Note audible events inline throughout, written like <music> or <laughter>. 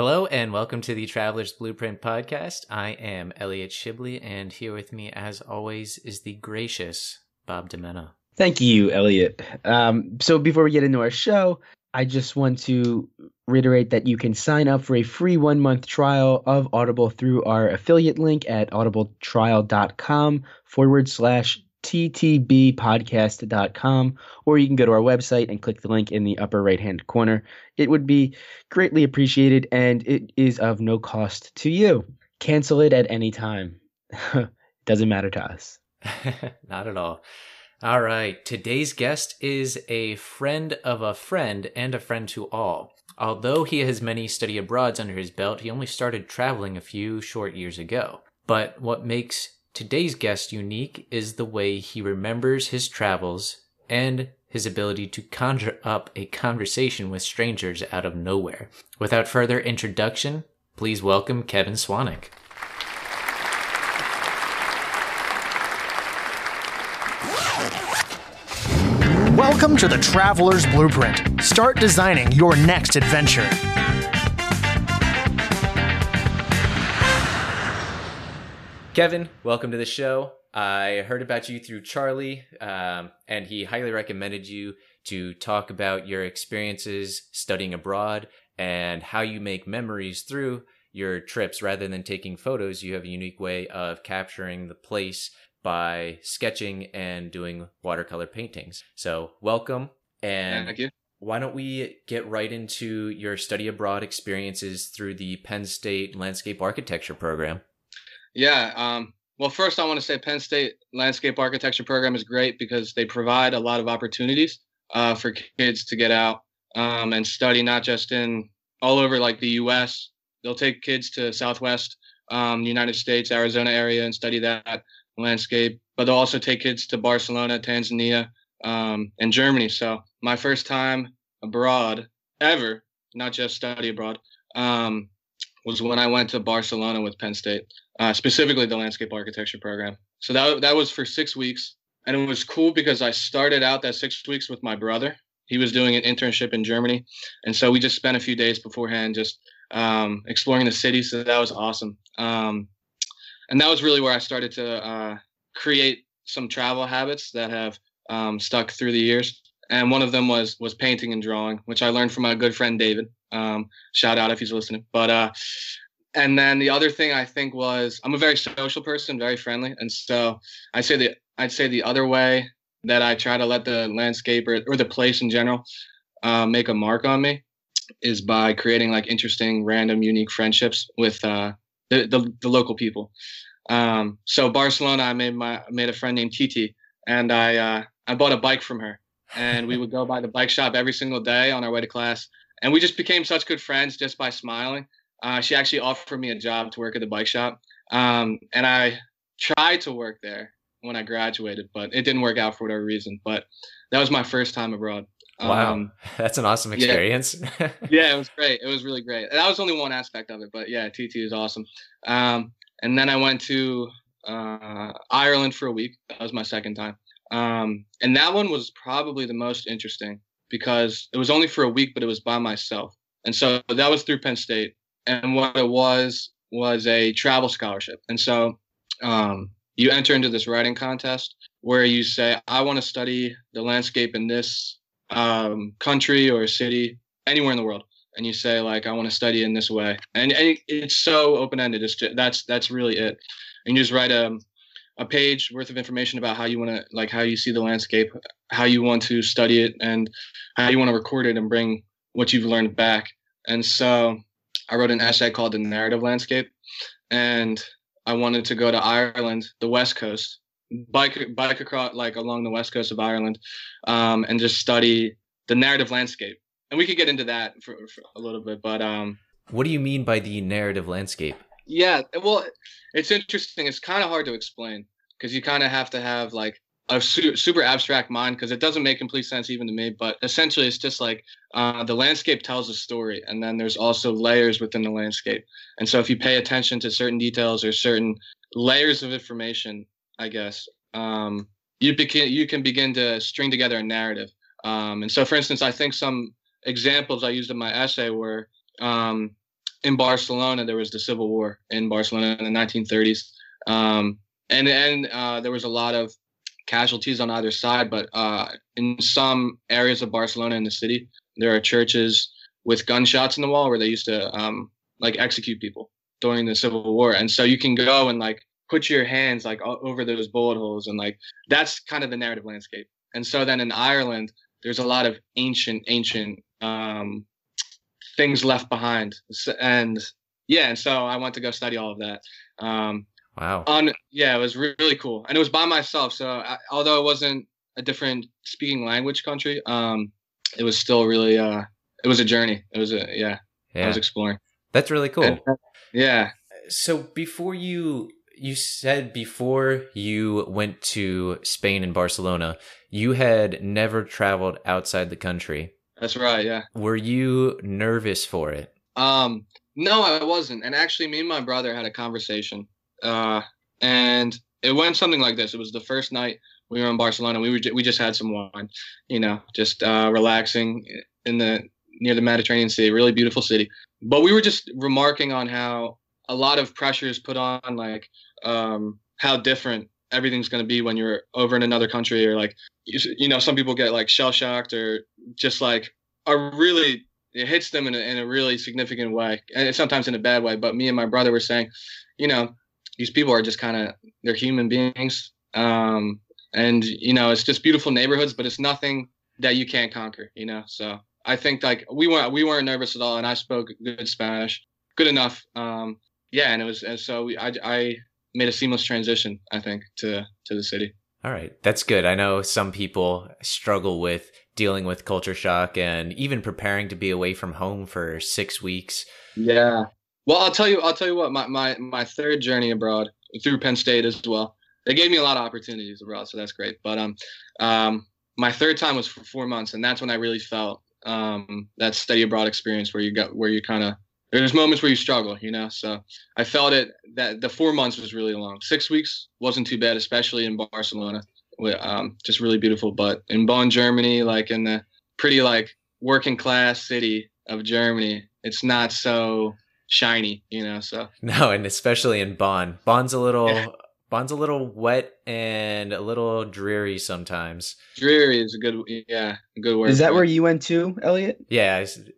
Hello and welcome to the Traveler's Blueprint podcast. I am Elliot Shibley, and here with me, as always, is the gracious Bob Demena. Thank you, Elliot. Um, so before we get into our show, I just want to reiterate that you can sign up for a free one month trial of Audible through our affiliate link at audibletrial.com forward slash ttbpodcast.com, or you can go to our website and click the link in the upper right hand corner. It would be greatly appreciated and it is of no cost to you. Cancel it at any time. <laughs> Doesn't matter to us. <laughs> Not at all. All right. Today's guest is a friend of a friend and a friend to all. Although he has many study abroads under his belt, he only started traveling a few short years ago. But what makes today's guest unique is the way he remembers his travels and his ability to conjure up a conversation with strangers out of nowhere. Without further introduction, please welcome Kevin Swanwick. Welcome to the Traveler's Blueprint. Start designing your next adventure. Kevin, welcome to the show. I heard about you through Charlie, um, and he highly recommended you to talk about your experiences studying abroad and how you make memories through your trips rather than taking photos. You have a unique way of capturing the place by sketching and doing watercolor paintings. So, welcome. And Thank you. why don't we get right into your study abroad experiences through the Penn State Landscape Architecture program? Yeah. Um, well, first, I want to say Penn State Landscape Architecture program is great because they provide a lot of opportunities uh, for kids to get out um, and study, not just in all over like the U.S. They'll take kids to Southwest um, United States, Arizona area, and study that landscape. But they'll also take kids to Barcelona, Tanzania, um, and Germany. So my first time abroad ever, not just study abroad, um, was when I went to Barcelona with Penn State, uh, specifically the landscape architecture program. So that that was for six weeks, and it was cool because I started out that six weeks with my brother. He was doing an internship in Germany, and so we just spent a few days beforehand just um, exploring the city. So that was awesome. Um, and that was really where I started to uh, create some travel habits that have um, stuck through the years. And one of them was was painting and drawing, which I learned from my good friend David. Um, shout out if he's listening. But uh, and then the other thing I think was I'm a very social person, very friendly, and so I say the I'd say the other way that I try to let the landscape or, or the place in general uh, make a mark on me is by creating like interesting, random, unique friendships with uh, the, the, the local people. Um, so Barcelona, I made my made a friend named Titi, and I uh, I bought a bike from her, and we would go by the bike shop every single day on our way to class, and we just became such good friends just by smiling. Uh, she actually offered me a job to work at the bike shop, um, and I tried to work there when I graduated, but it didn't work out for whatever reason. But that was my first time abroad. Wow, um, <laughs> that's an awesome experience. Yeah. <laughs> yeah, it was great. It was really great. And that was only one aspect of it, but yeah, Titi is awesome. Um, and then I went to uh, Ireland for a week. That was my second time. Um, and that one was probably the most interesting because it was only for a week, but it was by myself. And so that was through Penn State. And what it was was a travel scholarship. And so um, you enter into this writing contest where you say, I want to study the landscape in this um, country or city, anywhere in the world, and you say like, I want to study in this way, and, it's so open ended. That's that's really it. And you just write a a page worth of information about how you want to like how you see the landscape, how you want to study it, and how you want to record it and bring what you've learned back. And so I wrote an essay called The Narrative Landscape, and I wanted to go to Ireland, the West Coast, bike bike across like along the west coast of Ireland, um, and just study the narrative landscape. And we could get into that for, for a little bit, but um, what do you mean by the narrative landscape? Yeah, well, it's interesting. It's kind of hard to explain because you kind of have to have like a su- super abstract mind because it doesn't make complete sense even to me. But essentially, it's just like uh, the landscape tells a story, and then there's also layers within the landscape. And so, if you pay attention to certain details or certain layers of information, I guess, um, you begin you can begin to string together a narrative. Um, and so, for instance, I think some examples I used in my essay were um, in Barcelona, there was the civil war in Barcelona in the 1930s, um, and and uh, there was a lot of casualties on either side. But uh, in some areas of Barcelona in the city, there are churches with gunshots in the wall where they used to um, like execute people during the Civil War, and so you can go and like put your hands like over those bullet holes, and like that's kind of the narrative landscape. And so then in Ireland, there's a lot of ancient, ancient um, things left behind, and yeah, and so I went to go study all of that. Um, wow. On yeah, it was really cool, and it was by myself. So I, although it wasn't a different speaking language country, um, it was still really uh, it was a journey. It was a yeah, yeah. I was exploring. That's really cool. And, yeah. So before you you said before you went to Spain and Barcelona, you had never traveled outside the country. That's right, yeah. Were you nervous for it? Um no, I wasn't. And actually me and my brother had a conversation. Uh and it went something like this. It was the first night we were in Barcelona. We were we just had some wine, you know, just uh relaxing in the near the Mediterranean Sea, really beautiful city. But we were just remarking on how a lot of pressure is put on like um, how different everything's going to be when you're over in another country or like you, know some people get like shell shocked or just like are really it hits them in a, in a really significant way and sometimes in a bad way but me and my brother were saying you know these people are just kind of they're human beings um, and you know it's just beautiful neighborhoods but it's nothing that you can't conquer you know? So i think like we weren't we weren't nervous at all and i spoke good spanish good enough um, yeah and it was and so we, I, I made a seamless transition, I think, to to the city. All right, that's good. I know some people struggle with dealing with culture shock and even preparing to be away from home for six weeks. Yeah. Well, I'll tell you. I'll tell you what. My my my third journey abroad through Penn State as well. They gave me a lot of opportunities abroad, so that's great. But um, um, my third time was for four months, and that's when I really felt um that study abroad experience where you got where you kind of there's moments where you struggle, you know. So I felt it that the four months was really long. Six weeks wasn't too bad, especially in Barcelona, um, just really beautiful. But in Bonn, Germany, like in the pretty like working class city of Germany, it's not so shiny, you know. So no, and especially in Bonn, Bonn's a little. Yeah. Bonn's a little wet and a little dreary sometimes. Dreary is a good, yeah, a good word. Is that where you went to, Elliot? Yeah,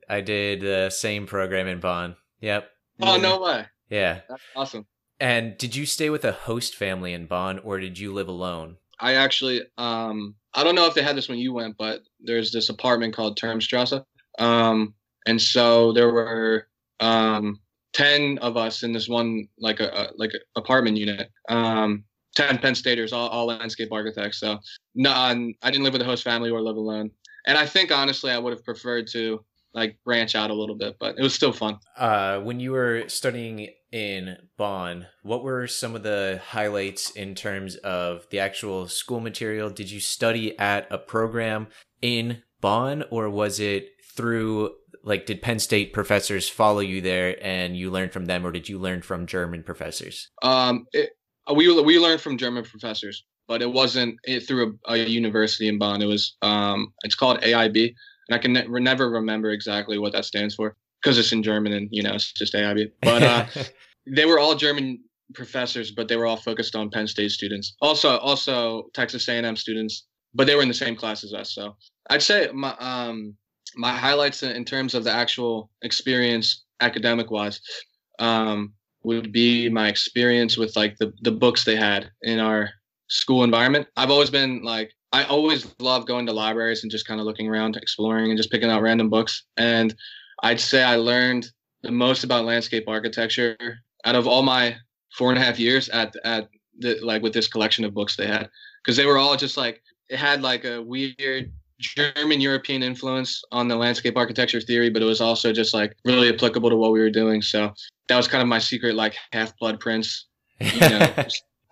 I, I did the same program in Bonn. Yep. Oh no way! Yeah, That's awesome. And did you stay with a host family in Bonn, or did you live alone? I actually, um, I don't know if they had this when you went, but there's this apartment called Turmstrasse, um, and so there were um, 10 of us in this one like a, a like a apartment unit. Um 10 penn staters all, all landscape architects so no i didn't live with a host family or live alone. And i think honestly i would have preferred to like branch out a little bit but it was still fun. Uh when you were studying in bonn what were some of the highlights in terms of the actual school material? Did you study at a program in bonn or was it through like did Penn State professors follow you there and you learned from them, or did you learn from German professors? Um, it, we we learned from German professors, but it wasn't it through a, a university in Bonn. It was um, it's called AIB, and I can ne- never remember exactly what that stands for because it's in German and you know it's just AIB. But uh, <laughs> they were all German professors, but they were all focused on Penn State students. Also, also Texas A&M students, but they were in the same class as us. So I'd say my um my highlights in terms of the actual experience academic wise um, would be my experience with like the, the books they had in our school environment. I've always been like i always love going to libraries and just kind of looking around exploring and just picking out random books. And i'd say i learned the most about landscape architecture out of all my four and a half years at at the like with this collection of books they had. Because they were all just like it had like a weird German European influence on the landscape architecture theory, but it was also just like really applicable to what we were doing. So that was kind of my secret, like half blood prince, <laughs> you know,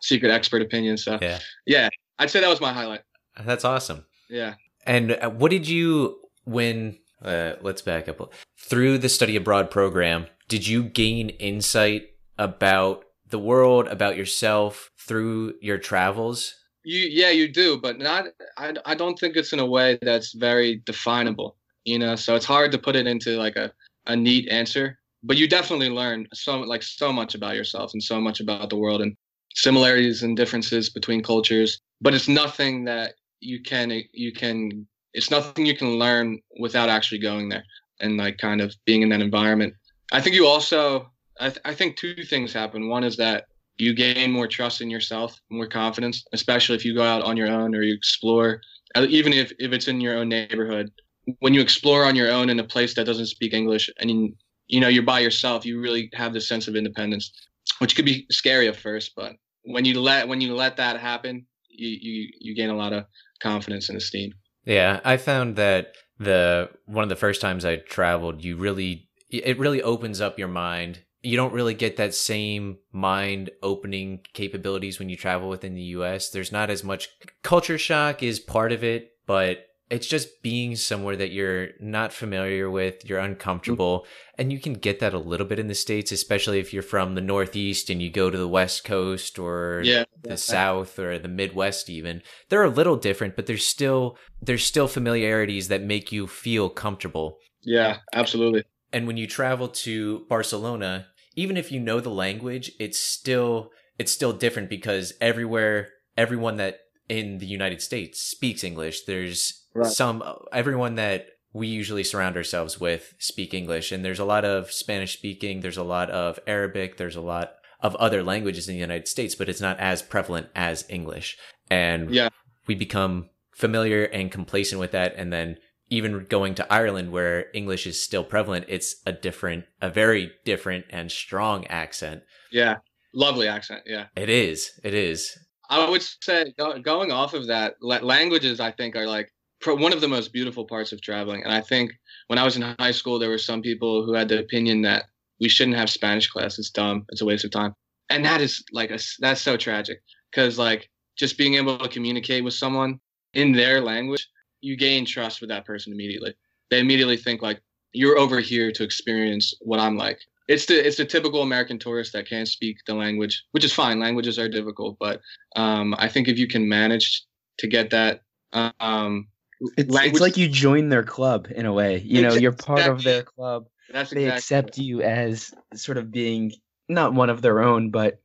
secret expert opinion. So yeah. yeah, I'd say that was my highlight. That's awesome. Yeah. And uh, what did you, when, uh, let's back up through the study abroad program, did you gain insight about the world, about yourself through your travels? You yeah, you do, but not. I I don't think it's in a way that's very definable. You know, so it's hard to put it into like a a neat answer. but you definitely learn so like so much about yourself and so much about the world and similarities and differences between cultures. But it's nothing that you can you can it's nothing you can learn without actually going there and like kind of being in that environment. I think you also I, th- I think two things happen. One is that you gain more trust in yourself, more confidence, especially if you go out on your own or you explore, uh, even if, if it's in your own neighborhood. When you explore on your own in a place that doesn't speak English and you, you know you're by yourself, you really have this sense of independence, which could be scary at first, but when you let when you let that happen, you you, you gain a lot of confidence and esteem. Yeah, I found that the one of the first times I traveled, you really it really opens up your mind. You don't really get that same mind opening capabilities when you travel within the US. There's not as much culture shock is part of it, but it's just being somewhere that you're not familiar with, you're uncomfortable, and you can get that a little bit in the states, especially if you're from the Northeast and you go to the West Coast or Yeah, the yeah. South or the Midwest. Even they're a little different, but there's still there's still familiarities that make you feel comfortable. Yeah, absolutely. And when you travel to Barcelona, even if you know the language, it's still it's still different because everywhere everyone that in the United States speaks English. There's Right. some everyone that we usually surround ourselves with speak English and there's a lot of Spanish speaking, there's a lot of Arabic, there's a lot of other languages in the United States, but it's not as prevalent as English. And Yeah. we become familiar and complacent with that and then even going to Ireland where English is still prevalent, it's a different a very different and strong accent. Yeah, lovely accent. Yeah. It is. It is. I would say going off of that, languages I think are like one of the most beautiful parts of traveling. And I think when I was in high school, there were some people who had the opinion that we shouldn't have Spanish class. It's dumb. It's a waste of time. And that is like a that's so tragic because like just being able to communicate with someone in their language, you gain trust with that person immediately. They immediately think like you're over here to experience what I'm like. It's the it's the typical American tourist that can't speak the language, which is fine. Languages are difficult, but um, I think if you can manage to get that, um, It's, language, it's like you join their club in a way. You know, you're part of their club. that's They exactly accept you as sort of being not one of their own, but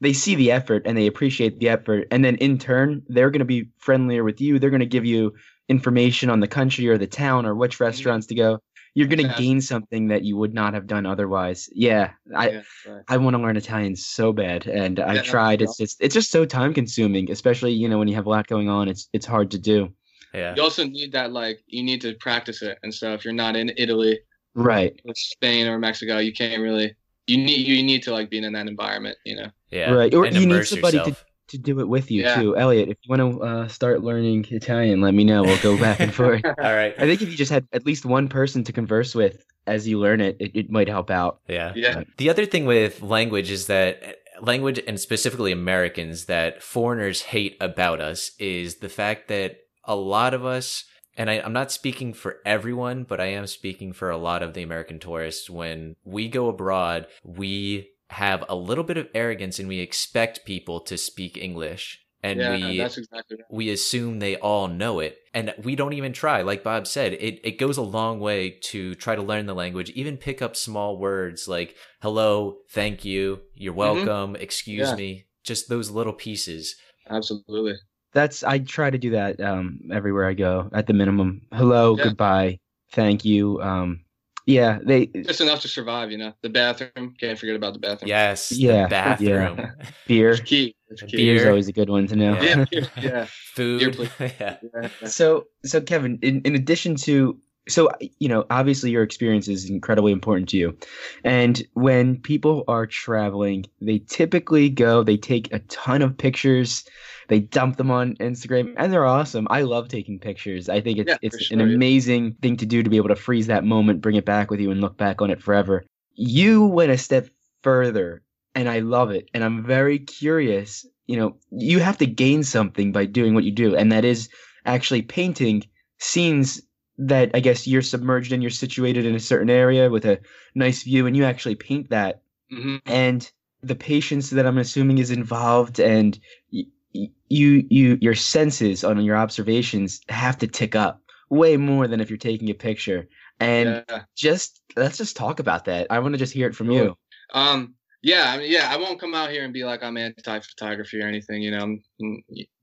they see the effort and they appreciate the effort. And then in turn, they're going to be friendlier with you. They're going to give you information on the country or the town or which restaurants to go. You're going to gain something that you would not have done otherwise. Yeah, I, Yeah, right. I want to learn Italian so bad, and I tried. It's just it's just so time consuming, especially you know when you have a lot going on. It's it's hard to do. Yeah. You also need that like you need to practice it, and so if you're not in Italy, Right, or Spain, or Mexico, you can't really. You need you need to like be in that environment, you know. Yeah. Right, or and you need somebody yourself. to do it with you Yeah. too, Elliot. If you want to uh, start learning Italian, let me know. We'll go back and forth. <laughs> All right. I think if you just had at least one person to converse with as you learn it, it, it might help out. Yeah. Yeah, The other thing with language is that language and specifically Americans that foreigners hate about us is the fact that a lot of us and I, I'm not speaking for everyone, but I am speaking for a lot of the American tourists. When we go abroad, we have a little bit of arrogance and we expect people to speak English. And yeah, we that's exactly right. we assume they all know it and we don't even try like bob said it, it goes a long way to try to learn the language even pick up small words like hello thank you you're welcome excuse Yeah. me just those little pieces Absolutely. That's I try to do that um, everywhere I go. At the minimum, hello, Yeah. goodbye, thank you. Um, yeah, they Just enough to survive, you know. The bathroom, can't forget about the bathroom. yes Yeah, the bathroom beer. It's key. It's key. Beer. is always a good one to know. Yeah. Yeah, yeah, food please. <laughs> yeah yeah. So, so Kevin, in, in addition to, so you know, obviously your experience is incredibly important to you, and when people are traveling, they typically go, they take a ton of pictures, they dump them on Instagram, mm-hmm. and they're awesome. I love taking pictures. I think it's Yeah, it's for an sure, yeah. amazing thing to do to be able to freeze that moment, bring it back with you, and look back on it forever. You went a step further, and I love it, and I'm very curious. You know, you have to gain something by doing what you do, and that is actually painting scenes that I guess you're submerged and you're situated in a certain area with a nice view, and you actually paint that. hmm And the patience that I'm assuming is involved, and y- y- you, you, your senses on your observations have to tick up way more than if you're taking a picture. And yeah. just let's just talk about that. I want to just hear it from you. Um, yeah, I mean, yeah, I won't come out here and be like I'm anti-photography or anything, you know.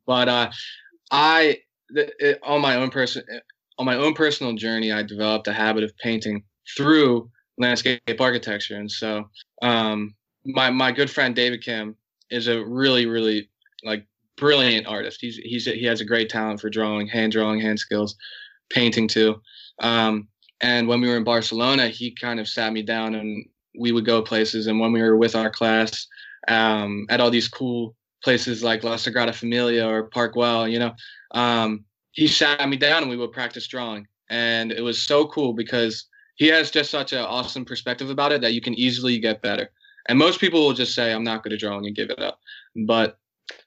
But uh, I the, it, on my own person on my own personal journey, I developed a habit of painting through landscape architecture, and so um, my my good friend David Kim is a really really like brilliant artist. He's he's he has a great talent for drawing, hand drawing, hand skills, painting too. Um, and when we were in Barcelona, he kind of sat me down and we would go places. And when we were with our class um, at all these cool places like La Sagrada Familia or Park Güell, you know, um, he sat me down and we would practice drawing. And it was so cool because he has just such an awesome perspective about it that you can easily get better. And most people will just say, I'm not good at drawing and give it up. But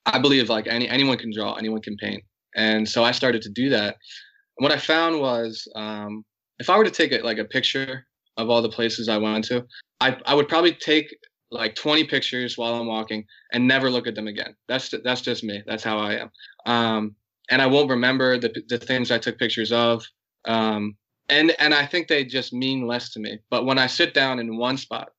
I believe like any anyone can draw, anyone can paint. And so I started to do that. And what I found was um, if I were to take a, like a picture of all the places I went to, I, I would probably take like 20 pictures while I'm walking and never look at them again. That's that's just me. That's how I am. Um, and I won't remember the the things I took pictures of. Um, and and I think they just mean less to me. But when I sit down in one spot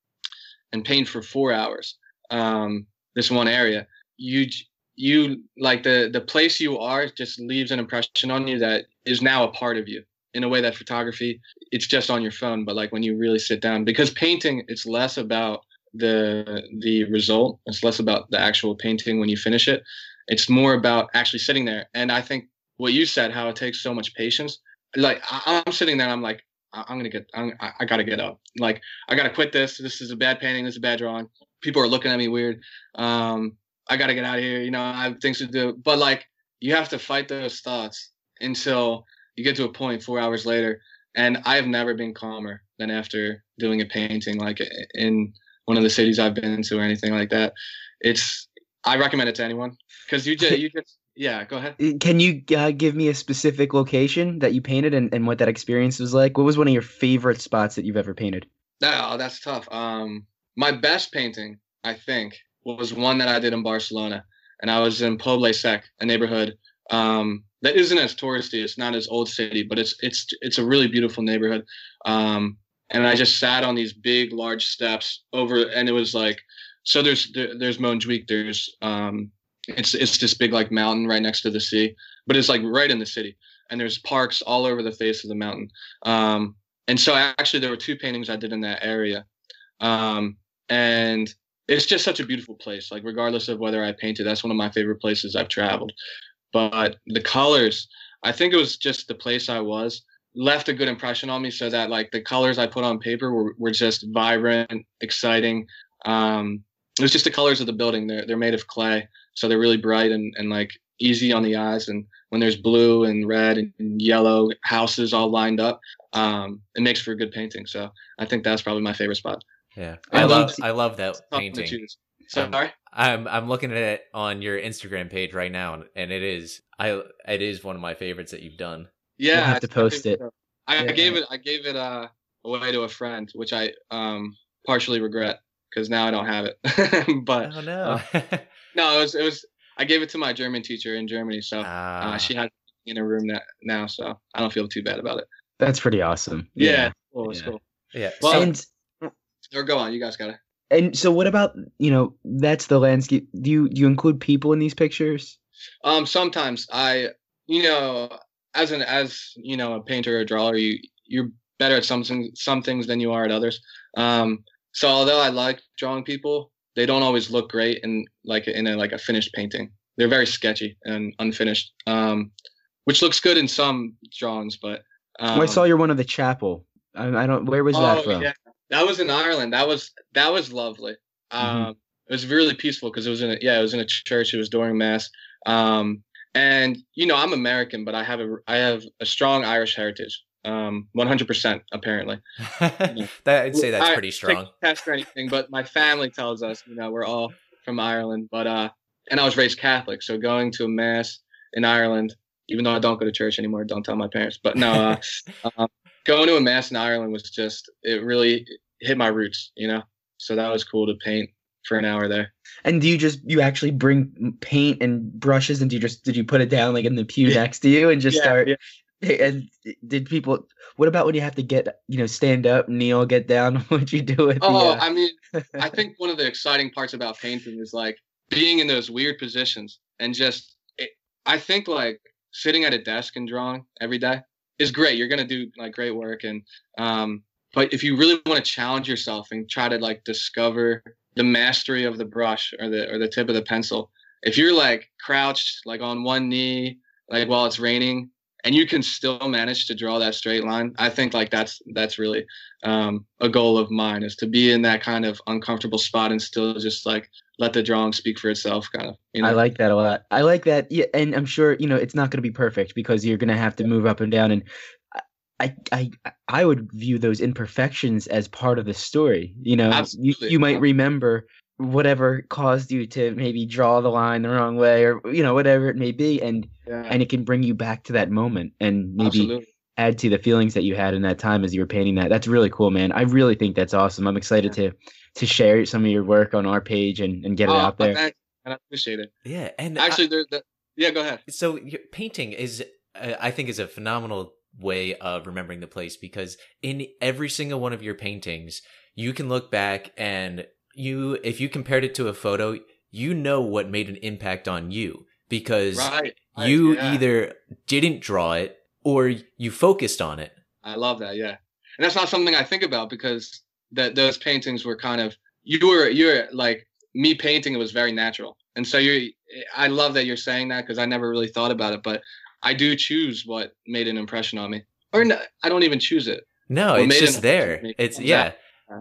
and paint for four hours, um, this one area, you you like the the place you are just leaves an impression on you that is now a part of you in a way that photography it's just on your phone but like when you really sit down because painting it's less about the the result it's less about the actual painting when you finish it it's more about actually sitting there. And i think what you said how it takes so much patience like I, am sitting there i'm like i'm gonna get I'm, i gotta get up. Like i gotta quit this. This is a bad painting. This is a bad drawing. People are looking at me weird. Um i gotta get out of here. You know i have things to do. But like you have to fight those thoughts until you get to a point four hours later. And i've never been calmer than after doing a painting like in one of the cities i've been to or anything like that. It's i recommend it to anyone because you just you just yeah go ahead can you uh, give me a specific location that you painted and, and what that experience was like what was one of your favorite spots that you've ever painted oh that's tough um my best painting i think was one that i did in barcelona and i was in poble sec a neighborhood um that isn't as touristy. It's not as old city, but it's it's it's a really beautiful neighborhood. Um, and I just sat on these big, large steps over, and it was like, so there's there, there's Montjuic, there's um, it's it's this big like mountain right next to the sea, but it's like right in the city, and there's parks all over the face of the mountain. Um, and so actually there were two paintings I did in that area, um, and it's just such a beautiful place. Like regardless of whether I painted, that's one of my favorite places I've traveled but the colors i think it was just the place i was left a good impression on me so that like the colors i put on paper were, were just vibrant exciting um it was just the colors of the building they're, they're made of clay so they're really bright and, and like easy on the eyes and when there's blue and red and yellow houses all lined up um it makes for a good painting so i think that's probably my favorite spot yeah i, love i love that painting So Sorry. Um, I'm I'm looking at it on your Instagram page right now, and it is I it is one of my favorites that you've done. Yeah, we'll have to post it. So. I, yeah. gave it I gave it uh, away to a friend, which I um partially regret because now I don't have it. <laughs> but oh no, uh, no, it was it was I gave it to my German teacher in Germany, so uh, she has in a room that now, so I don't feel too bad about it. That's pretty awesome. Yeah, yeah. cool. It's yeah. cool. Yeah. Well, and, or go on. You guys got it. And so, what about you know? That's the landscape. Do you do you include people in these pictures? Um, sometimes I, you know, as an as you know a painter or a drawer, you you're better at some some things than you are at others. Um, so although I like drawing people, they don't always look great in like in a like a finished painting. They're very sketchy and unfinished, um, which looks good in some drawings. But um, well, I saw you're one of the chapel. I, I don't. Where was that oh, from? Yeah. That was in Ireland. That was that was lovely. Mm-hmm. Um, it was really peaceful because it was in a, yeah, it was in a church. It was during mass. Um, and you know, I'm American, but I have a I have a strong Irish heritage. Um, 100% apparently. <laughs> that I'd say that's I, pretty strong. Test or anything, but my family tells us, you know, we're all from Ireland. But uh, and I was raised Catholic, so going to a mass in Ireland, even though I don't go to church anymore, don't tell my parents. But no, uh, <laughs> um, going to a mass in Ireland was just it really hit my roots, you know. So that was cool to paint for an hour there. And do you just you actually bring paint and brushes and do you just did you put it down like in the pew yeah. next to you and just yeah, start? Yeah. And did people? What about when you have to get, you know, stand up, kneel, get down? <laughs> What'd you do with? Oh, the, uh... I mean, I <laughs> think one of the exciting parts about painting is like being in those weird positions and just. It, I think like sitting at a desk and drawing every day is great. You're gonna do like great work, and um, but if you really want to challenge yourself and try to like discover the mastery of the brush or the or the tip of the pencil, if you're like crouched like on one knee like while it's raining and you can still manage to draw that straight line i think like that's that's really um, a goal of mine is to be in that kind of uncomfortable spot and still just like let the drawing speak for itself kind of you know? i like that a lot i like that yeah and i'm sure you know it's not going to be perfect because you're going to have to move up and down and I, I I would view those imperfections as part of the story. You know, you, you might remember whatever caused you to maybe draw the line the wrong way or you know whatever it may be and yeah. and it can bring you back to that moment and maybe Absolutely. add to the feelings that you had in that time as you were painting that that's really cool man i really think that's awesome i'm excited yeah. to to share some of your work on our page and, and get oh, it out there thanks. i appreciate it yeah and actually I, there's the, yeah go ahead so painting is uh, i think is a phenomenal way of remembering the place because in every single one of your paintings you can look back and you if you compared it to a photo, you know what made an impact on you because right, you yeah. either didn't draw it or you focused on it. I love that, yeah. And that's not something I think about because that those paintings were kind of you were you're like me painting it was very natural. And so you're I love that you're saying that because I never really thought about it, but I do choose what made an impression on me. Or no, I don't even choose it. No, what it's just there. It's yeah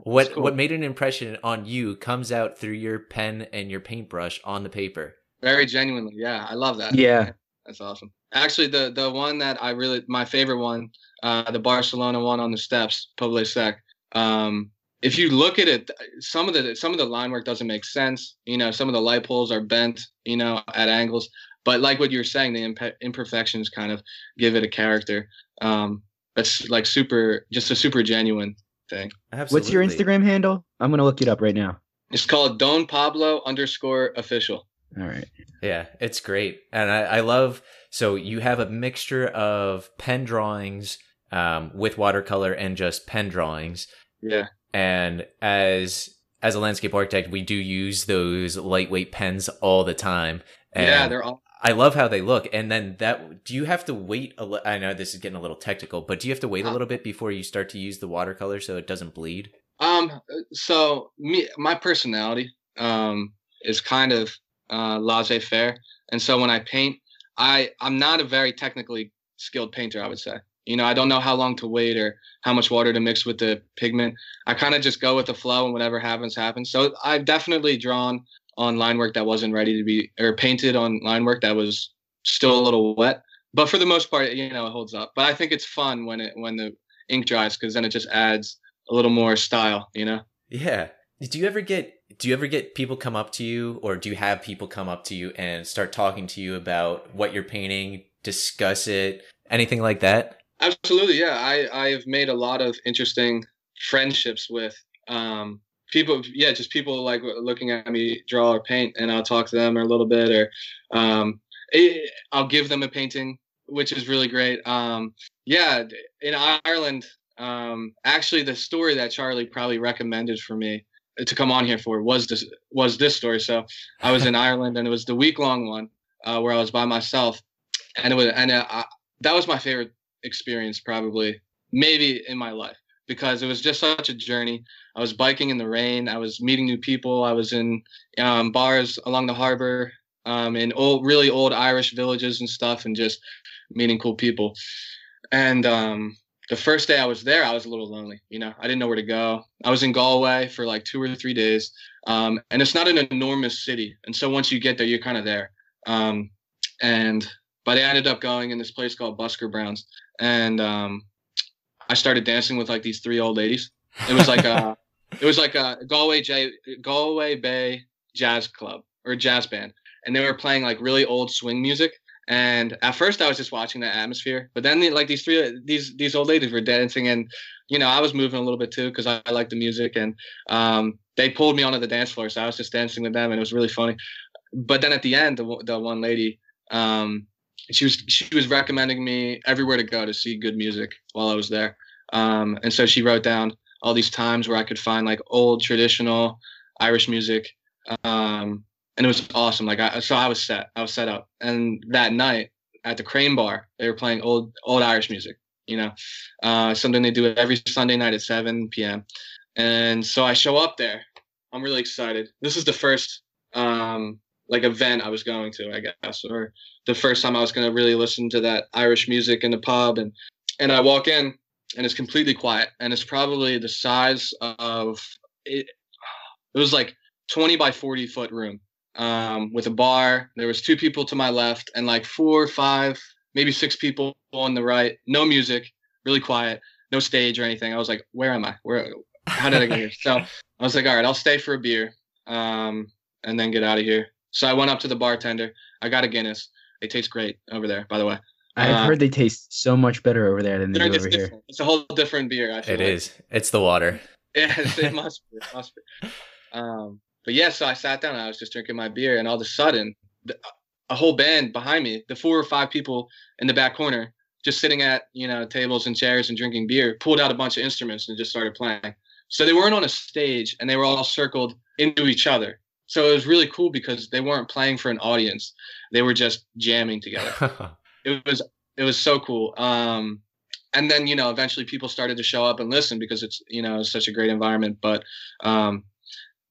what cool. what made an impression on you comes out through your pen and your paintbrush on the paper. Very genuinely, yeah, I love that. Yeah, that's awesome. Actually, the the one that I really my favorite one, uh, the Barcelona one on the steps, Poble Sec. Um, if you look at it, some of the some of the line work doesn't make sense. You know, some of the light poles are bent, you know, at angles. But like what you're saying, the imp- imperfections kind of give it a character. Um, that's like super, just a super genuine thing. Absolutely. What's your Instagram handle? I'm gonna look it up right now. It's called Don Pablo underscore official. All right. Yeah, it's great, and I, I love. So you have a mixture of pen drawings um, with watercolor and just pen drawings. Yeah. And as as a landscape architect, we do use those lightweight pens all the time. And yeah, they're all I love how they look. And then that, do you have to wait? A li- I know this is getting a little technical, but do you have to wait a uh, little bit before you start to use the watercolor so it doesn't bleed? Um, so me, my personality, um, is kind of, uh, laissez faire. And so when I paint, I, I'm not a very technically skilled painter, I would say. You know, I don't know how long to wait or how much water to mix with the pigment. I kind of just go with the flow and whatever happens, happens. So I've definitely drawn on line work that wasn't ready to be or painted on line work that was still a little wet. But for the most part, you know, it holds up. But I think it's fun when it when the ink dries because then it just adds a little more style, you know. Yeah. Do you ever get do you ever get people come up to you or do you have people come up to you and start talking to you about what you're painting, discuss it, anything like that? Absolutely, yeah. I I have made a lot of interesting friendships with um people yeah just people like looking at me draw or paint and i'll talk to them a little bit or um, it, i'll give them a painting which is really great. Um, yeah in ireland um, actually the story that charlie probably recommended for me to come on here for was this was this story. So i was in <laughs> ireland and it was the week long one uh, where i was by myself. And it was and uh, I, that was my favorite experience probably maybe in my life because it was just such a journey. I was biking in the rain. I was meeting new people. I was in um, bars along the harbor, um, in old, really old Irish villages and stuff, and just meeting cool people. And um, the first day I was there, I was a little lonely. You know, I didn't know where to go. I was in Galway for like two or three days, um, and it's not an enormous city. And so once you get there, you're kind of there. Um, and but I ended up going in this place called Busker Browne's, and um, I started dancing with like these three old ladies. It was like a, <laughs> it was like a Galway J, Galway Bay Jazz Club or jazz band, and they were playing like really old swing music. And at first, I was just watching the atmosphere, but then like these three these these old ladies were dancing, and you know I was moving a little bit too because I, I like the music, and um, they pulled me onto the dance floor, so I was just dancing with them, and it was really funny. But then at the end, the the one lady, um, she was she was recommending me everywhere to go to see good music while I was there. Um, and so she wrote down all these times where I could find like old traditional Irish music. Um, and it was awesome. Like I, so I was set, I was set up. And that night at the Crane Bar, they were playing old, old Irish music, you know, uh, something they do every Sunday night at 7 p.m. And so I show up there. I'm really excited. This is the first, um, like event I was going to, I guess, or the first time I was going to really listen to that Irish music in the pub. And, and I walk in and it's completely quiet and it's probably the size of it it was like 20 by 40 foot room um, with a bar. There was two people to my left and like four five maybe six people on the right. No music really quiet no stage or anything. I was like where am i? Where how did i get here? So <laughs> i was like all right i'll stay for a beer um, and then get out of here so i went up to the bartender i got a guinness it tastes great over there by the way I've Uh, heard they taste so much better over there than they do it's, over here. different. it's a whole different beer I feel It like. is. It's the water. Yes, it must be. It must be. Um, but yeah, so I sat down. And I was just drinking my beer, and all of a sudden, the, a whole band behind me, the four or five people in the back corner, just sitting at you know tables and chairs and drinking beer, pulled out a bunch of instruments and just started playing. So they weren't on a stage, and they were all circled into each other. So it was really cool because they weren't playing for an audience; they were just jamming together. <laughs> It was it was so cool. Um and then you know eventually people started to show up and listen because it's you know it's such a great environment. But um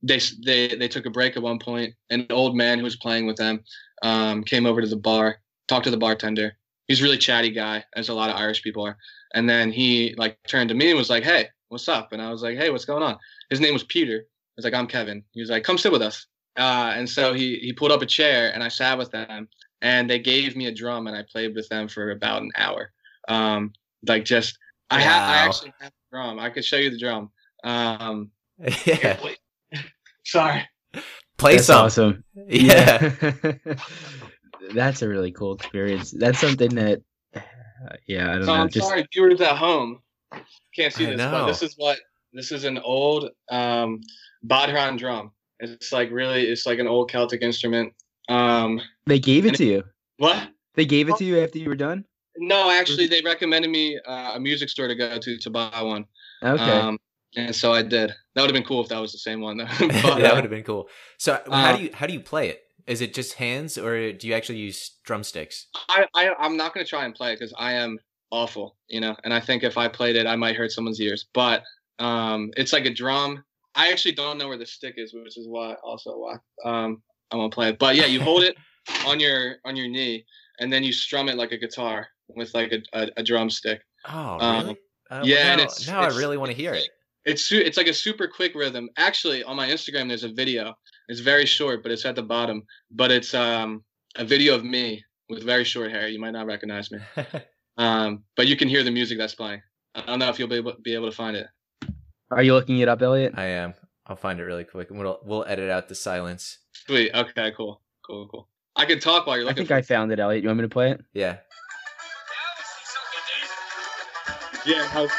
they they they took a break at one point. An old man who was playing with them um came over to the bar talked to the bartender. He's a really chatty guy as a lot of irish people are. And then he like turned to me and was like hey what's up? And i was like hey what's going on? His name was peter was like i'm kevin he was like come sit with us uh, and so he he pulled up a chair and i sat with them and they gave me a drum and I played with them for about an hour. Um, like just I have I actually have a drum. I could show you the drum. Um, <laughs> yeah. <laughs> Sorry. Play That's some. awesome. <laughs> Yeah. That's a really cool experience. That's something that, uh, <sighs> yeah, I don't So know. I'm Just sorry, viewers at home can't see I this, know. but this is what this is an old um, Bodhrán drum. It's like really, it's like an old Celtic instrument. Um, they gave it and- to you. what? They gave it to you after you were done. No, actually, they recommended me uh, a music store to go to to buy one. Okay. Um, and so I did. That would have been cool if that was the same one. though. <laughs> <laughs> But, that uh, would have been cool. So how uh, do you how do you play it? Is it just hands or do you actually use drumsticks? I, I I'm not gonna try and play it because I am awful, you know. And I think if I played it, I might hurt someone's ears. But um, it's like a drum. I actually don't know where the stick is, which is why also why um I won't play it. But yeah, you hold it <laughs> on your on your knee, and then you strum it like a guitar with like a a, a drumstick. Oh, Um, really? Uh, yeah, and now, it's- now I really want to hear it. It's it's like a super quick rhythm. Actually, on my Instagram, there's a video. It's very short, but it's at the bottom. But it's um a video of me with very short hair. You might not recognize me. <laughs> Um, but you can hear the music that's playing. I don't know if you'll be able, be able to find it. Are you looking it up, Elliot? I am. I'll find it really quick, and we'll we'll edit out the silence. Sweet. Okay. Cool. Cool. Cool. I can talk while you're looking. I looking. think I found it, Elliot. You want me to play it? Yeah. Yeah. how's-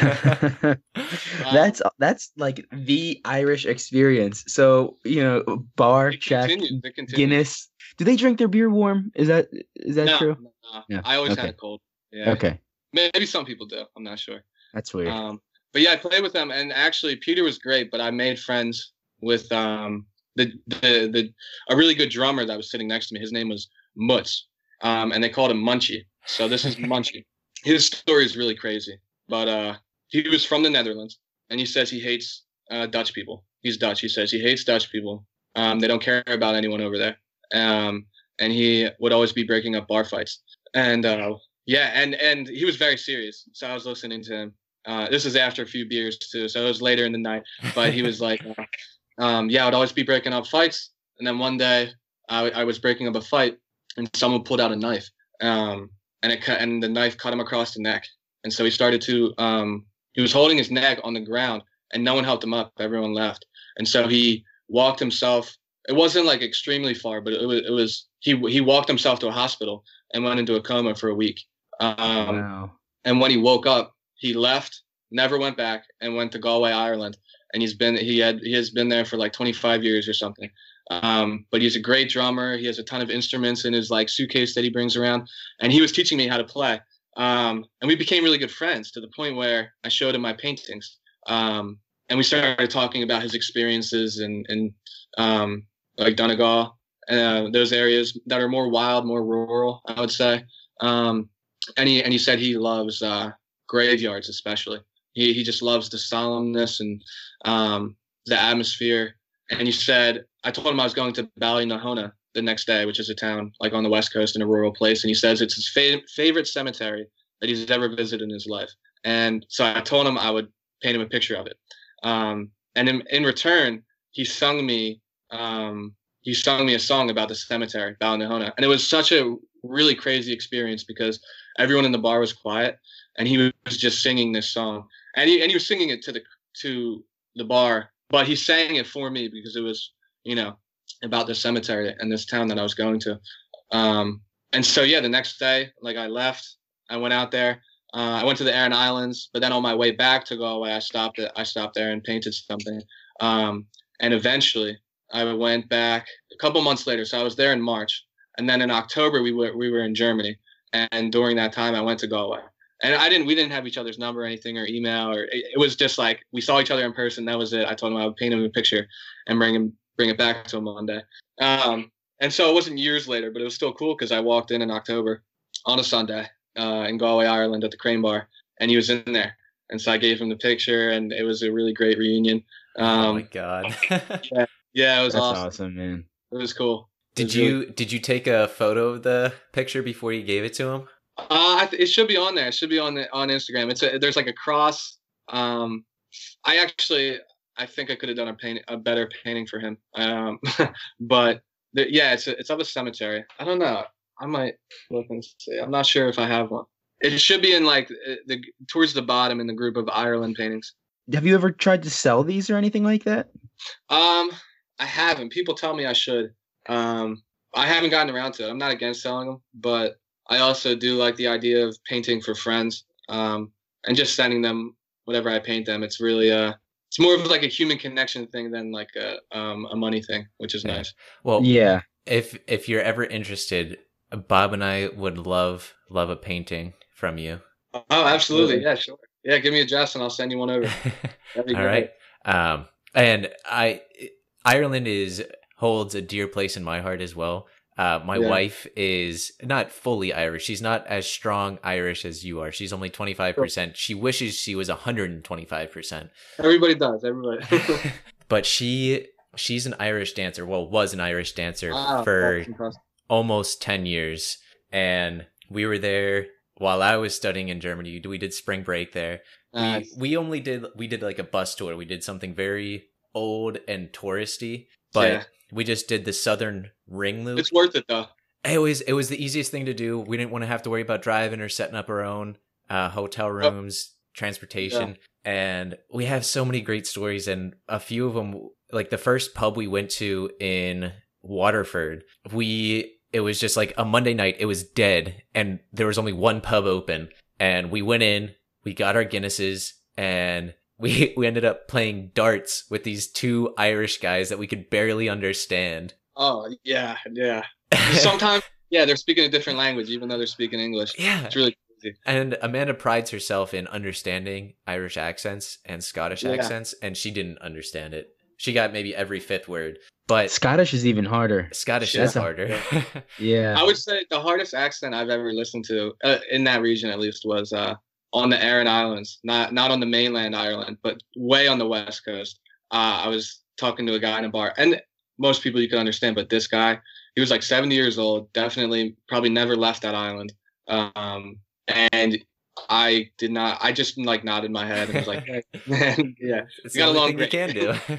<laughs> <laughs> that's that's like the Irish experience. So you know, bar check, continues, it continues. Guinness. Do they drink their beer warm? Is that is that no, true? no, Yeah, I always okay. had it cold. Yeah. Okay, Maybe some people do. I'm not sure. that's weird. Um, but yeah, I played with them, and actually Peter was great. But I made friends with um, the, the the a really good drummer that was sitting next to me. His name was Mutz, um, and they called him Munchie. So this is <laughs> Munchie. His story is really crazy, but uh, he was from the Netherlands, and he says he hates uh, Dutch people. He's Dutch. He says he hates Dutch people. Um, they don't care about anyone over there. Um, and he would always be breaking up bar fights. And uh, yeah, and and he was very serious. So I was listening to him. Uh, this is after a few beers too, so it was later in the night. But he was like, <laughs> um, "Yeah, I would always be breaking up fights." And then one day, I, I was breaking up a fight, and someone pulled out a knife, um, and it cut, and the knife cut him across the neck. And so he started to, um, he was holding his neck on the ground, and no one helped him up. Everyone left, and so he walked himself. It wasn't like extremely far, but it was. It was. He he walked himself to a hospital and went into a coma for a week. Um, wow. and when he woke up, he left, never went back, and went to Galway, Ireland, and he's been he had he has been there for like 25 years or something. Um, but he's a great drummer. He has a ton of instruments in his like suitcase that he brings around, and he was teaching me how to play. Um, and we became really good friends to the point where I showed him my paintings. Um, and we started talking about his experiences and in um, like Donegal, uh, those areas that are more wild, more rural, I would say. Um, and he and he said he loves uh, graveyards, especially. He he just loves the solemnness and um, the atmosphere. And he said, I told him I was going to Ballynahona the next day, which is a town like on the west coast in a rural place, and he says it's his fa- favorite cemetery that he's ever visited in his life. And so I told him I would paint him a picture of it. Um, and in, in return, he sung me um, he sung me a song about the cemetery, Ballynahona, and it was such a really crazy experience because everyone in the bar was quiet, and he was just singing this song, and he and he was singing it to the to the bar, but he sang it for me because it was you know about the cemetery and this town that I was going to. Um, and so yeah, the next day, like I left, I went out there. Uh, I went to the Aran Islands, but then on my way back to Galway, I stopped at, I stopped there and painted something. Um, and eventually, I went back a couple months later. So I was there in March, and then in October we were we were in Germany. And during that time, I went to Galway. And I didn't. We didn't have each other's number or anything or email or it, it was just like we saw each other in person. That was it. I told him I would paint him a picture and bring him bring it back to him one day. Um, and so it wasn't years later, but it was still cool because I walked in in October on a Sunday uh, in Galway, Ireland, at the Crane Bar, and he was in there. And so I gave him the picture, and it was a really great reunion. Um, oh my god! <laughs> yeah, yeah, it was That's awesome. awesome, man. It was cool. Did was you really- did you take a photo of the picture before you gave it to him? Uh, I th- it should be on there. It should be on the, on Instagram. It's a, there's like a cross. Um, I actually I think I could have done a paint a better painting for him. Um, <laughs> but the, yeah, it's a, it's of a cemetery. I don't know. I might look and see. I'm not sure if I have one. It should be in like uh, the towards the bottom in the group of Ireland paintings. Have you ever tried to sell these or anything like that? Um, I haven't. People tell me I should. Um, I haven't gotten around to it. I'm not against selling them, but I also do like the idea of painting for friends. Um, and just sending them whatever I paint them. It's really uh, it's more of like a human connection thing than like a um a money thing, which is Yeah. nice. Well, Yeah. if if you're ever interested, Bob and I would love love a painting from you. Oh, absolutely. Absolutely. Yeah, sure. Yeah, give me a address and I'll send you one over. <laughs> That'd All great. right. Um, and I Ireland is holds a dear place in my heart as well. Uh, my Yeah. wife is not fully Irish. She's not as strong Irish as you are. She's only 25%. She wishes she was 125%. Everybody does. Everybody. <laughs> <laughs> but she she's an Irish dancer. Well, was an Irish dancer Wow, for almost 10 years and we were there while I was studying in Germany. We did spring break there. Nice. We we only did we did like a bus tour. We did something very old and touristy, but Yeah. we just did the southern ring loop. It's worth it though. It was it was the easiest thing to do. We didn't want to have to worry about driving or setting up our own uh, hotel rooms, transportation, and we have so many great stories. And a few of them, like the first pub we went to in Waterford, we it was just like a Monday night. It was dead, and there was only one pub open. And we went in, we got our Guinnesses, and <laughs> we we ended up playing darts with these two Irish guys that we could barely understand. Oh yeah, yeah. <laughs> Sometimes yeah, they're speaking a different language even though they're speaking English. yeah, It's really crazy. And Amanda prides herself in understanding Irish accents and Scottish Yeah. accents, and she didn't understand it. She got maybe every fifth word, but Scottish is even harder. Scottish Yeah. is harder. <laughs> Yeah. I would say the hardest accent I've ever listened to uh, in that region, at least, was uh, on the Aran Islands. Not not on the mainland Ireland, but way on the west coast. Uh, I was talking to a guy in a bar, and most people you can understand, but this guy, he was like 70 years old, definitely probably never left that island. Um, and I did not. I just like nodded my head and was like, <laughs> man, <laughs> yeah, it's got a long thing you can do. <laughs>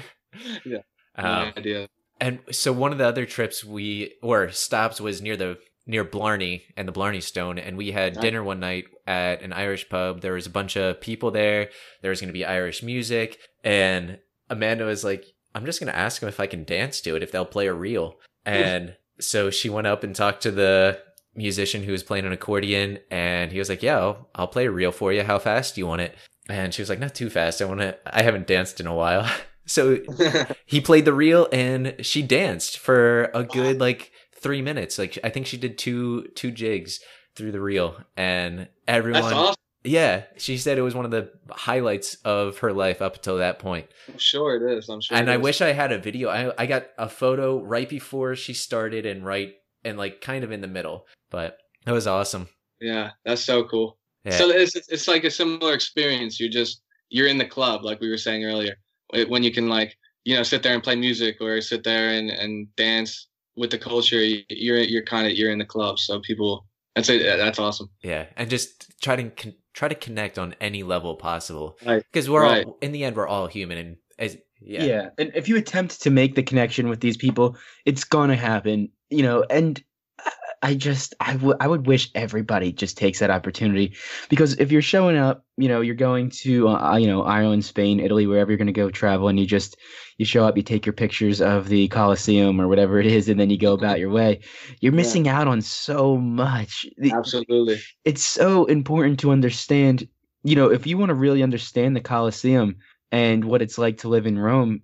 Yeah. Um, idea. and so one of the other trips we or stops was near the near Blarney and the Blarney Stone, and we had Nice. dinner one night at an Irish pub. There was a bunch of people there. There was going to be Irish music, and Amanda was like, "I'm just going to ask them if I can dance to it, if they'll play a reel." Hmm. And so she went up and talked to the musician who was playing an accordion, and he was like, "Yeah, I'll, I'll play a reel for you. How fast do you want it?" and she was like, "Not too fast. I want to. I haven't danced in a while." <laughs> so <laughs> he played the reel, and she danced for a good like three minutes. Like I think she did two two jigs through the reel, and everyone. That's awesome. Yeah, she said it was one of the highlights of her life up until that point. I'm sure it is. I'm sure. And I is. wish I had a video. I I got a photo right before she started and right and like kind of in the middle, but it was awesome. Yeah, that's so cool. Yeah. So it's it's- it's like a similar experience. You're just you're in the club, like we were saying earlier, when you can like you know sit there and play music or sit there and and dance with the culture. You're you're kind of you're in the club, so people. That's it. That's awesome. Yeah, and just try to con- try to connect on any level possible. Right, Because we're right. all in the end we're all human and as Yeah. yeah. And if you attempt to make the connection with these people, it's gonna happen. You know, and I- just I would I would wish everybody just takes that opportunity because if you're showing up, you know, you're going to uh, you know Ireland, Spain, Italy, wherever you're gonna go travel, and you just you show up, you take your pictures of the Colosseum or whatever it is, and then you go about your way. You're Yeah. missing out on so much. Absolutely. it's so important to understand you know if you want to really understand the colosseum and what it's like to live in rome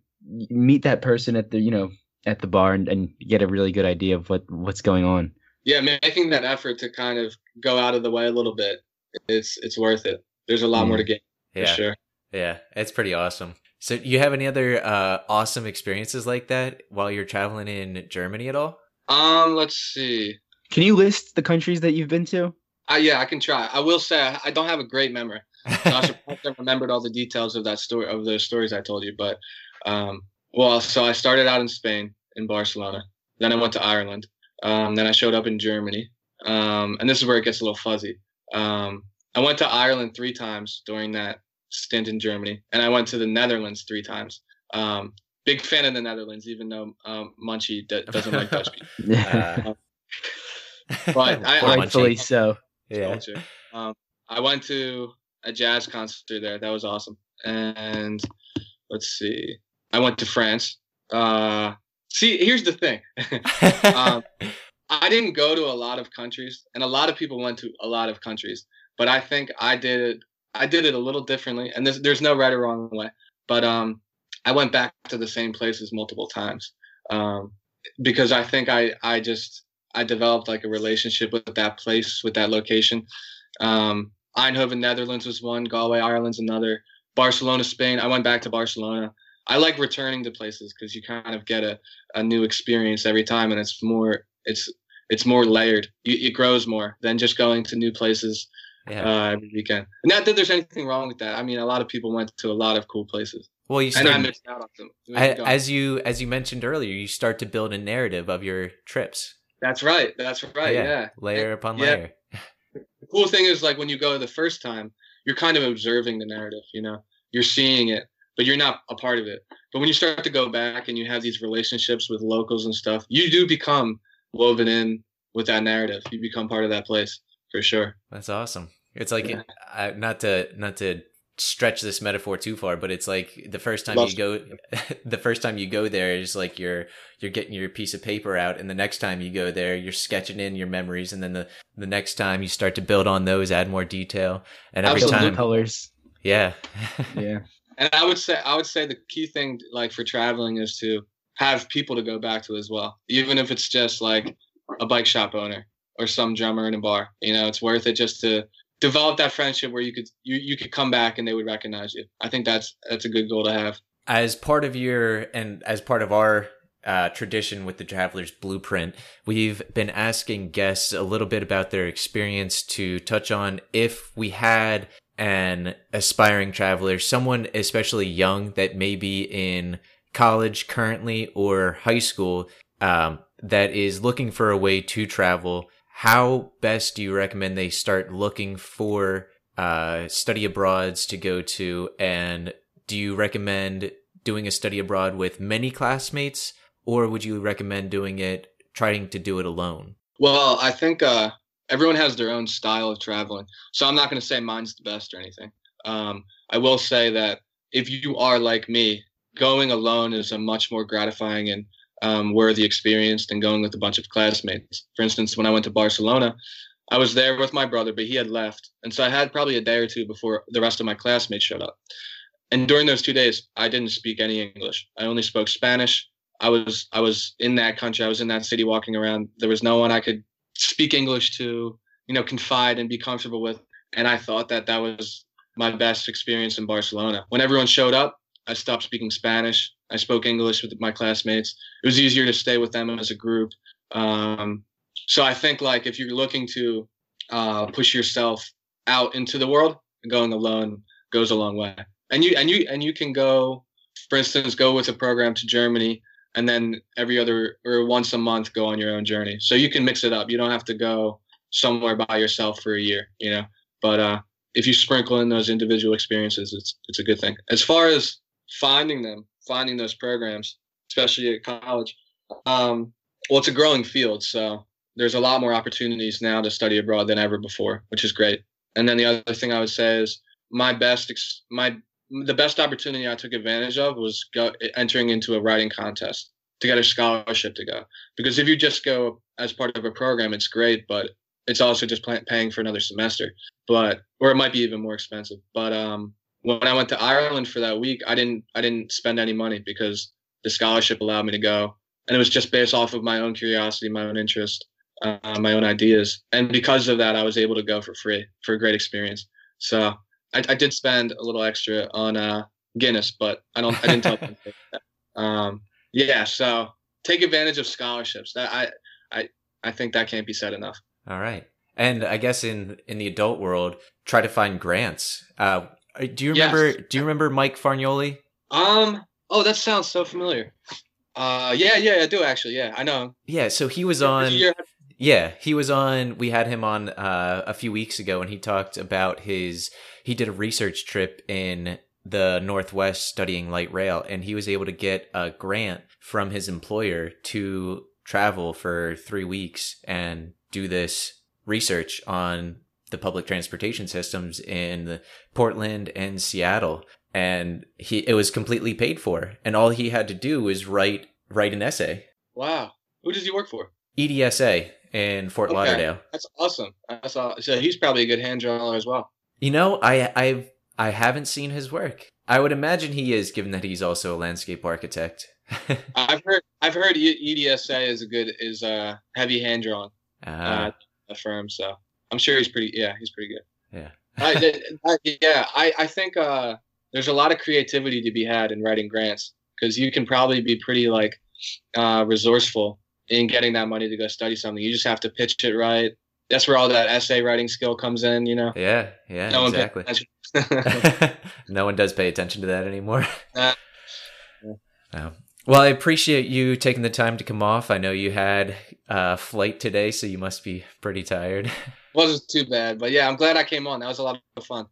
meet that person at the you know at the bar and, and get a really good idea of what what's going on Yeah, making that effort to kind of go out of the way a little bit, it's it's worth it. There's a lot more to gain for Yeah. sure. Yeah. It's pretty awesome. So you have any other uh awesome experiences like that while you're traveling in Germany at all? Um, let's see. can you list the countries that you've been to Uh, yeah, I can try. I will say I, I don't have a great memory. <laughs> So I should have remembered all the details of that story of those stories I told you. But um, well, so I started out in Spain in Barcelona. Then I went to Ireland. Um, then I showed up in Germany. Um, and this is where it gets a little fuzzy. Um, I went to Ireland three times during that stint in Germany, and I went to the Netherlands three times. Um, big fan of the Netherlands, even though um, Munchie d- doesn't like Dutch people. <laughs> Uh, But <laughs> I- I- rightfully so yeah. Um, I went to a jazz concert there. That was awesome. And let's see, I went to France. Uh, see, here's the thing. <laughs> um, I didn't go to a lot of countries, and a lot of people went to a lot of countries. But I think I did it. I did it a little differently, and there's there's no right or wrong way. But um, I went back to the same places multiple times um, because I think I I just I developed like a relationship with that place, with that location. Um, Eindhoven, Netherlands was one. Galway, Ireland's another. Barcelona, Spain. I went back to Barcelona. I like returning to places because you kind of get a, a new experience every time, and it's more it's it's more layered. You, it grows more than just going to new places yeah. uh, every weekend. Not that there's anything wrong with that. I mean, a lot of people went to a lot of cool places, well, you and I missed out on a- as you as you mentioned earlier, you start to build a narrative of your trips. That's right. That's right. Yeah. yeah. Layer upon Yeah. layer. the cool thing is like when you go the first time you're kind of observing the narrative you know you're seeing it but you're not a part of it. But when you start to go back and you have these relationships with locals and stuff you do become woven in with that narrative. You become part of that place for sure. That's awesome. It's like Yeah. uh, not to not to stretch this metaphor too far, but it's like the first time Love you go, <laughs> the first time you go there is like you're you're getting your piece of paper out, and the next time you go there, you're sketching in your memories, and then the the next time you start to build on those, add more detail, and every time Absolutely. time, colors. Yeah, <laughs> yeah and i would say i would say the key thing like for traveling is to have people to go back to as well even if it's just like a bike shop owner or some drummer in a bar you know it's worth it just to develop that friendship where you could you, you could come back and they would recognize you. I think that's that's a good goal to have. As part of your and as part of our uh, tradition with the traveler's blueprint we've been asking guests a little bit about their experience to touch on if we had an aspiring traveler someone especially young that may be in college currently or high school um, that is looking for a way to travel how best do you recommend they start looking for uh, study abroads to go to? And do you recommend doing a study abroad with many classmates or would you recommend doing it trying to do it alone? Well, I think uh, everyone has their own style of traveling. So I'm not going to say mine's the best or anything. Um, I will say that if you are like me, going alone is a much more gratifying and um, worthy experience than going with a bunch of classmates. For instance, when I went to Barcelona, I was there with my brother, but he had left, and so I had probably a day or two before the rest of my classmates showed up. And during those two days, I didn't speak any English. I only spoke Spanish. I was I was in that country. I was in that city, walking around. There was no one I could speak English to, you know, confide and be comfortable with. And I thought that that was my best experience in Barcelona. When everyone showed up, I stopped speaking Spanish. I spoke English with my classmates. It was easier to stay with them as a group. Um, so I think like if you're looking to uh, push yourself out into the world, going alone goes a long way. And you and you and you can go, for instance, go with a program to Germany, and then every other or once a month go on your own journey. So you can mix it up. You don't have to go somewhere by yourself for a year, you know. But uh, if you sprinkle in those individual experiences, it's it's a good thing. As far as finding them, finding those programs, especially at college, um, well, it's a growing field, so there's a lot more opportunities now to study abroad than ever before, which is great. And then the other thing I would say is my best ex- my the best opportunity I took advantage of was go, entering into a writing contest to get a scholarship to go. Because if you just go as part of a program, it's great, but it's also just paying for another semester. But or it might be even more expensive. But um, when I went to Ireland for that week, I didn't I didn't spend any money because the scholarship allowed me to go, and it was just based off of my own curiosity, my own interest, uh, my own ideas, and because of that, I was able to go for free for a great experience. So I, I did spend a little extra on uh, Guinness, but I don't I didn't tell them. <laughs> Um, yeah, so take advantage of scholarships. That I I I think that can't be said enough. All right. And I guess in in the adult world, try to find grants. Uh, do you remember? Yes. Do you remember Mike Fargnoli? Um. Oh, that sounds so familiar. Uh. Yeah. Yeah. I do actually. Yeah. I know. Yeah. So he was on. Yeah, he was on. We had him on uh, a few weeks ago, and he talked about his. He did a research trip in the Northwest studying light rail, and he was able to get a grant from his employer to travel for three weeks and do this research on the public transportation systems in Portland and Seattle and he it was completely paid for and all he had to do was write write an essay. Wow. Who does he work for? EDSA in Fort okay. Lauderdale. That's awesome. That's. So he's probably a good hand drawer as well. You know, I I've I haven't seen his work. I would imagine he is given that he's also a landscape architect. <laughs> I've heard I've heard EDSA is a good is a heavy hand drawing. Uh, uh, a firm, so I'm sure he's pretty. Yeah, he's pretty good. Yeah. <laughs> I, I, yeah, I I think uh, there's a lot of creativity to be had in writing grants because you can probably be pretty like uh, resourceful in getting that money to go study something. You just have to pitch it right. That's where all that essay writing skill comes in, you know. Yeah, yeah, no exactly. <laughs> no one does pay attention to that anymore. <laughs> Uh, yeah. Well, I appreciate you taking the time to come off. I know you had a flight today, so you must be pretty tired. <laughs> Wasn't too bad, but yeah, I'm glad I came on. That was a lot of fun.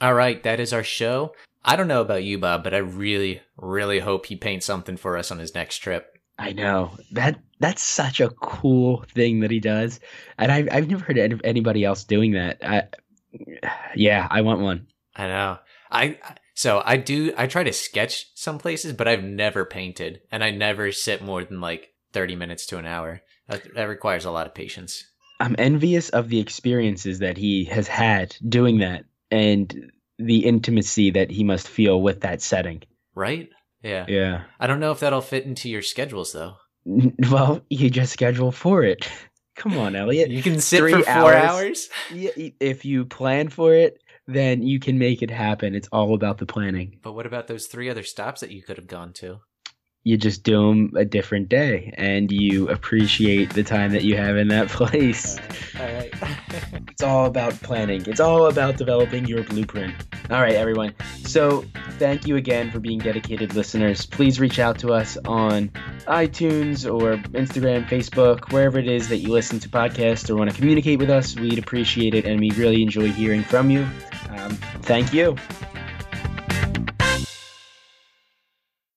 All right, that is our show. I don't know about you, Bob, but I really, really hope he paints something for us on his next trip. I know that that's such a cool thing that he does, and I've I've never heard of anybody else doing that. I, yeah, I want one. I know. I so I do I try to sketch some places, but I've never painted and I never sit more than like 30 minutes to an hour. That, that requires a lot of patience. I'm envious of the experiences that he has had doing that and the intimacy that he must feel with that setting. Right? Yeah. Yeah. I don't know if that'll fit into your schedules though. Well, you just schedule for it. <laughs> Come on, Elliot. You can sit Three for four hours. hours. If you plan for it, then you can make it happen. It's all about the planning. But what about those three other stops that you could have gone to? You just do them a different day and you appreciate the time that you have in that <laughs> place. All right. All right. <laughs> it's all about planning, it's all about developing your blueprint. All right, everyone. So, thank you again for being dedicated listeners. Please reach out to us on iTunes or Instagram, Facebook, wherever it is that you listen to podcasts or want to communicate with us. We'd appreciate it and we really enjoy hearing from you. Um, thank you.